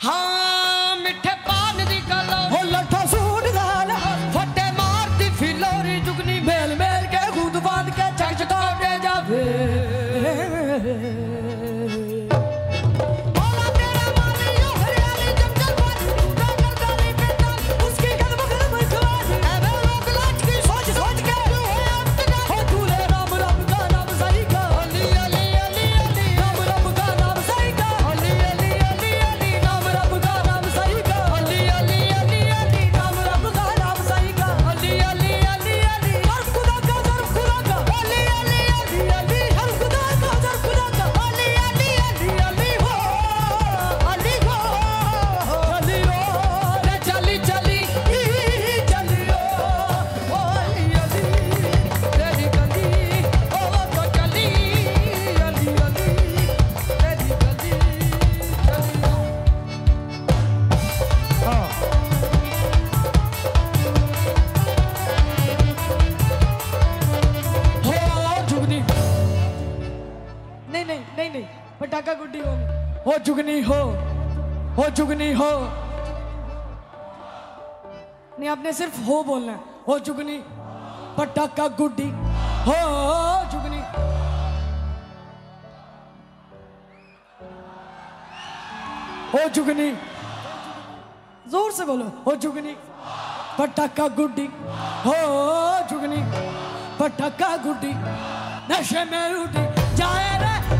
ਹਾਂ, ਮਿੱਠੇ ਪਾਨ ਦੀ ਗੱਲ ਹੋ ਲੱਠਾ ਸੂਟ ਨਾਲ ਫੱਟੇ ਮਾਰਦੀ ਫਿਲੋਰੀ ਜੁਗਨੀ ਮੇਲ ਮੇਲ ਕੇ ਖੁਦ ਬਾਂਧ ਕੇ ਚੱਕ ਚਕਾਉਂਦੇ ਜਾਵੇ। नहीं नहीं नहीं नहीं पटाखा गुड्डी हो हो जुगनी हो हो जुगनी हो। नहीं आपने सिर्फ़ हो बोलना है। हो जुगनी पटाखा गुड्डी हो जुगनी हो जुगनी ज़ोर से बोलो। हो जुगनी पटाखा गुड्डी हो जुगनी पटाखा गुड्डी नशे में उठी जाए रे।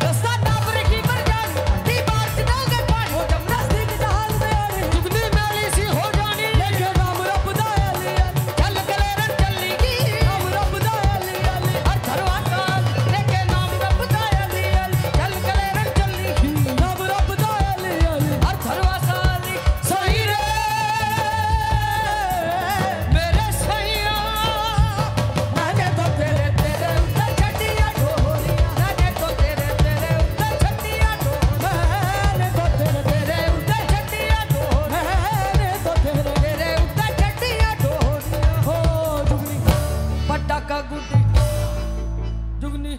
जुगनी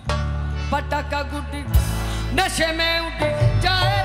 पटाखा गुड्डी नशे में उठे जाए।